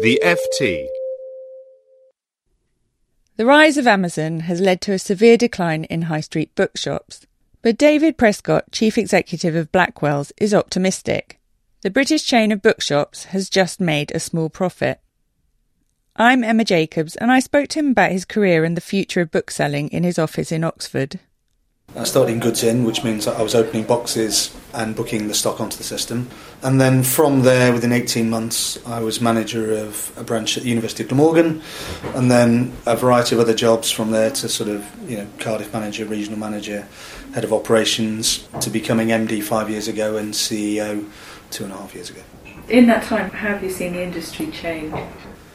The FT. The rise of Amazon has led to a severe decline in high street bookshops. But David Prescott, chief executive of Blackwell's, is optimistic. The British chain of bookshops has just made a small profit. I'm Emma Jacobs, and I spoke to him about his career and the future of bookselling in his office in Oxford. I started in goods in, which means I was opening boxes and booking the stock onto the system. And then from there, within 18 months, I was manager of a branch at the University of Glamorgan, and then a variety of other jobs from there to sort of, you know, Cardiff manager, regional manager, head of operations, to becoming MD five years ago and CEO two and a half years ago. In that time, how have you seen the industry change?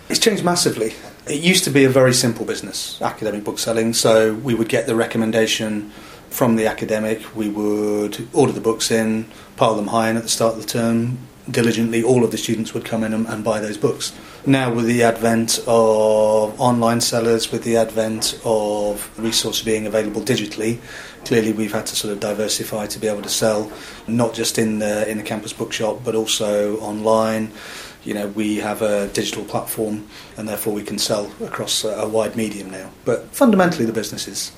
It's changed massively. It used to be a very simple business, academic bookselling, so we would get the recommendation from the academic. We would order the books in, pile them high in at the start of the term. Diligently, all of the students would come in and, and buy those books. Now, with the advent of online sellers, with the advent of resources being available digitally, clearly we've had to sort of diversify to be able to sell not just in the in the campus bookshop, but also online. You know, we have a digital platform, and therefore we can sell across a, a wide medium now. But fundamentally, the business is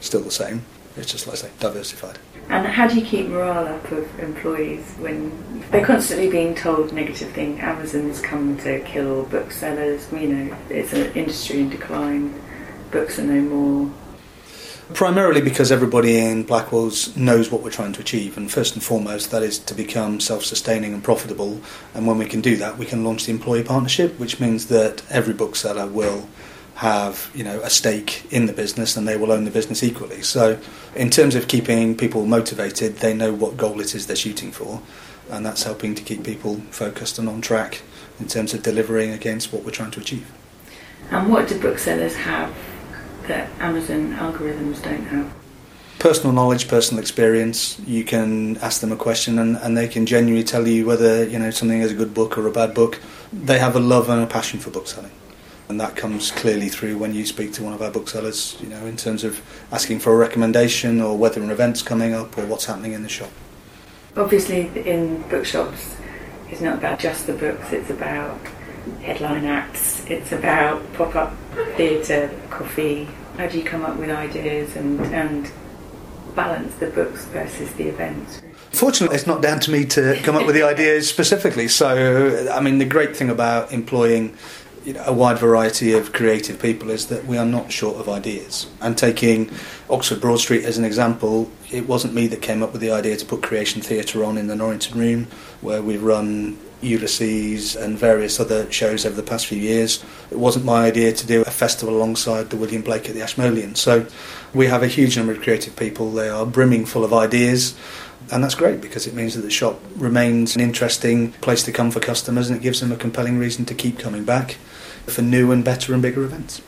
still the same. It's just like I say, diversified. And how do you keep morale up of employees when they're constantly being told negative things? Amazon's come to kill booksellers. You know, it's an industry in decline. Books are no more. Primarily because everybody in Blackwell's knows what we're trying to achieve, and first and foremost, that is to become self sustaining and profitable. And when we can do that, we can launch the employee partnership, which means that every bookseller will have you know a stake in the business and they will own the business equally. So, in terms of keeping people motivated, they know what goal it is they're shooting for, and that's helping to keep people focused and on track in terms of delivering against what we're trying to achieve. And what do booksellers have that Amazon algorithms don't have? Personal knowledge, personal experience. You can ask them a question, and, and they can genuinely tell you whether you know something is a good book or a bad book. They have a love and a passion for bookselling and that comes clearly through when you speak to one of our booksellers, you know, in terms of asking for a recommendation or whether an event's coming up or what's happening in the shop. Obviously, in bookshops, it's not about just the books, it's about headline acts, it's about pop up theatre, coffee. How do you come up with ideas and, and balance the books versus the events? Fortunately, it's not down to me to come up with the ideas specifically. So, I mean, the great thing about employing you know, a wide variety of creative people is that we are not short of ideas. And taking Oxford Broad Street as an example, it wasn't me that came up with the idea to put Creation Theatre on in the Norrington Room, where we've run Ulysses and various other shows over the past few years. It wasn't my idea to do a festival alongside the William Blake at the Ashmolean. So we have a huge number of creative people. They are brimming full of ideas. And that's great because it means that the shop remains an interesting place to come for customers and it gives them a compelling reason to keep coming back for new and better and bigger events.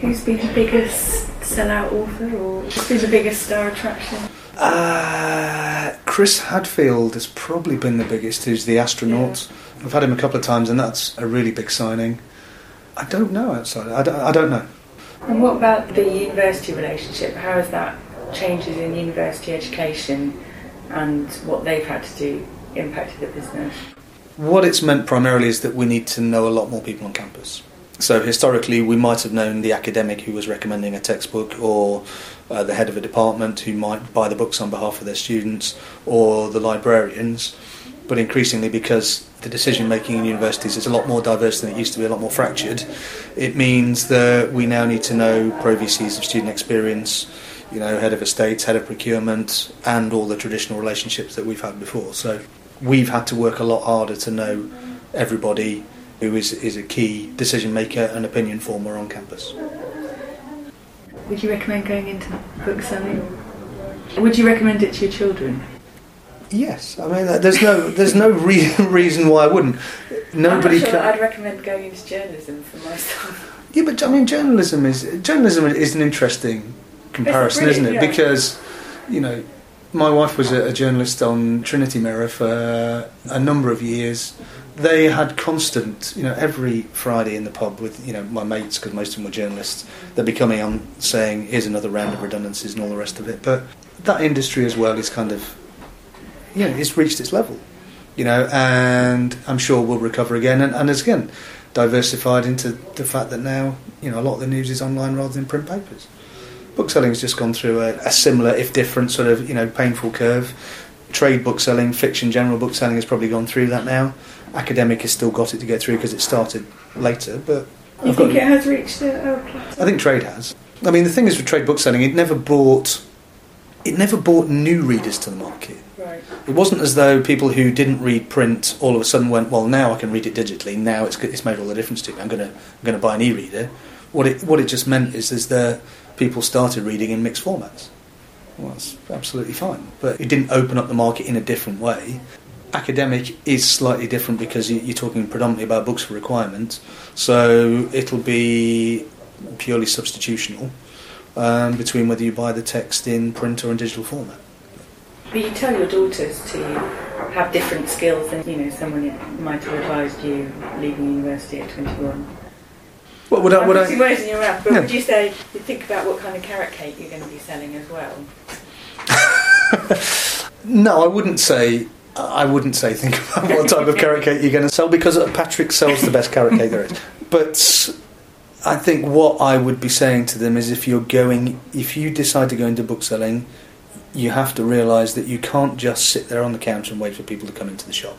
Who's been the biggest sellout author or who's been the biggest star attraction? Uh, Chris Hadfield has probably been the biggest, who's the astronaut. Yeah. I've had him a couple of times and that's a really big signing. I don't know outside, I don't, I don't know. And what about the university relationship? How has that changes in university education and what they've had to do impacted the business? What it's meant primarily is that we need to know a lot more people on campus. So historically, we might have known the academic who was recommending a textbook, or uh, the head of a department who might buy the books on behalf of their students, or the librarians. But increasingly, because the decision making in universities is a lot more diverse than it used to be, a lot more fractured, it means that we now need to know pro VCs of student experience, you know, head of estates, head of procurement, and all the traditional relationships that we've had before. So we've had to work a lot harder to know everybody who is, is a key decision maker and opinion former on campus. Would you recommend going into bookselling? Would you recommend it to your children? Yes, I mean uh, there's no there's no re- reason why I wouldn't. Nobody. Sure can... I'd recommend going into journalism for myself. Yeah, but I mean journalism is journalism is an interesting comparison, isn't it? Yeah. Because you know my wife was a, a, journalist on Trinity Mirror for a number of years. They had constant, you know, every Friday in the pub with, you know, my mates, because most of them were journalists, they'd be coming on saying, here's another round of redundancies and all the rest of it. But that industry as well is kind of, you know, it's reached its level, you know, and I'm sure we'll recover again. And, and as again, diversified into the fact that now you know a lot of the news is online rather than print papers. Bookselling has just gone through a, a similar, if different, sort of you know painful curve. Trade bookselling, fiction, general bookselling has probably gone through that now. Academic has still got it to get through because it started later, but you I've think got- it has reached a, a plateau? I think trade has. I mean, the thing is with trade bookselling, it never brought it never brought new readers to the market. Right. It wasn't as though people who didn't read print all of a sudden went, "Well, now I can read it digitally. Now it's it's made all the difference to me. I'm going to I'm going to buy an e-reader." What it what it just meant is is that people started reading in mixed formats. Well, that's absolutely fine, but it didn't open up the market in a different way. Academic is slightly different because you- you're talking predominantly about books for requirement, so it'll be purely substitutional um, between whether you buy the text in print or in digital format. But you tell your daughters to have different skills than you know someone might have advised you leaving university at 21. What would I? I'm Would I words in your mouth, but Yeah. would you say you think about what kind of carrot cake you're going to be selling as well? no, I wouldn't say. I wouldn't say think about what type of carrot cake you're going to sell because Patrick sells the best carrot cake there is. But I think what I would be saying to them is if you're going, if you decide to go into bookselling, you have to realise that you can't just sit there on the counter and wait for people to come into the shop.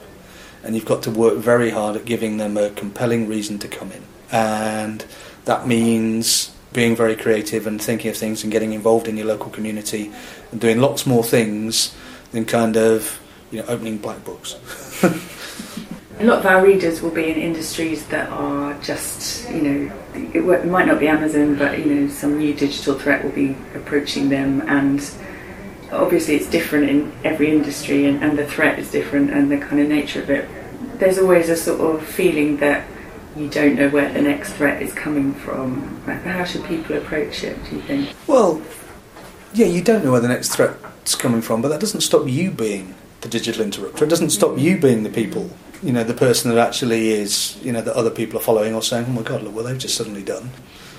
And you've got to work very hard at giving them a compelling reason to come in. And that means being very creative and thinking of things and getting involved in your local community and doing lots more things than kind of, you know, opening black books. A lot of our readers will be in industries that are just, you know, it, might not be Amazon, but you know, some new digital threat will be approaching them, and obviously it's different in every industry, and, and the threat is different, and the kind of nature of it. There's always a sort of feeling that you don't know where the next threat is coming from. How should people approach it? Do you think? Well, yeah, you don't know where the next threat's coming from, but that doesn't stop you being the digital interrupter. It doesn't stop you being the people, you know, the person that actually is, you know, that other people are following or saying, oh my God, look what they've just suddenly done.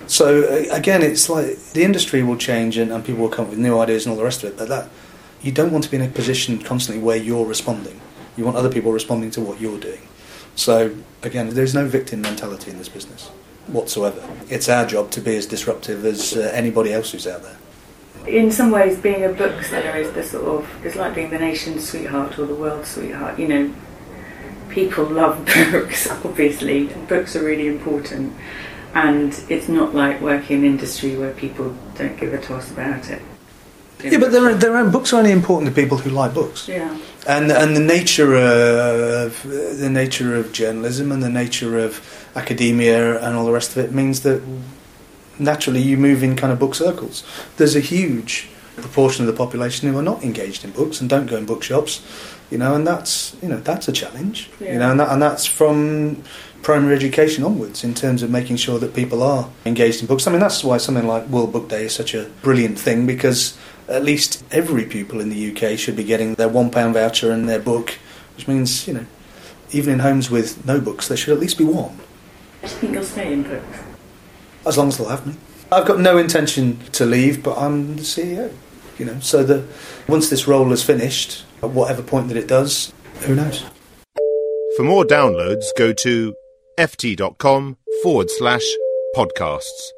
So again, it's like the industry will change and, and people will come up with new ideas and all the rest of it, but that you don't want to be in a position constantly where you're responding. You want other people responding to what you're doing. So again, there's no victim mentality in this business whatsoever. It's our job to be as disruptive as uh, anybody else who's out there. in some ways, being a bookseller is the sort of it's like being the nation's sweetheart or the world's sweetheart. You know, people love books. Obviously, books are really important, and it's not like working in industry where people don't give a toss about it. Yeah, but their, their own books are only important to people who like books. yeah, and and the nature of the nature of journalism and the nature of academia and all the rest of it means that naturally you move in kind of book circles. There's a huge proportion of the population who are not engaged in books and don't go in bookshops, you know, and that's you know that's a challenge, Yeah. you know, and, that, and that's from primary education onwards in terms of making sure that people are engaged in books. I mean, that's why something like World Book Day is such a brilliant thing because at least every pupil in the UK should be getting their one pound voucher and their book, which means you know, even in homes with no books, there should at least be one, I think you'll stay in books. as long as they'll have me. I've got no intention to leave, but I'm the CEO, you know. So that once this role is finished, at whatever point that it does, who knows. For more downloads, go to ft.com forward slash podcasts.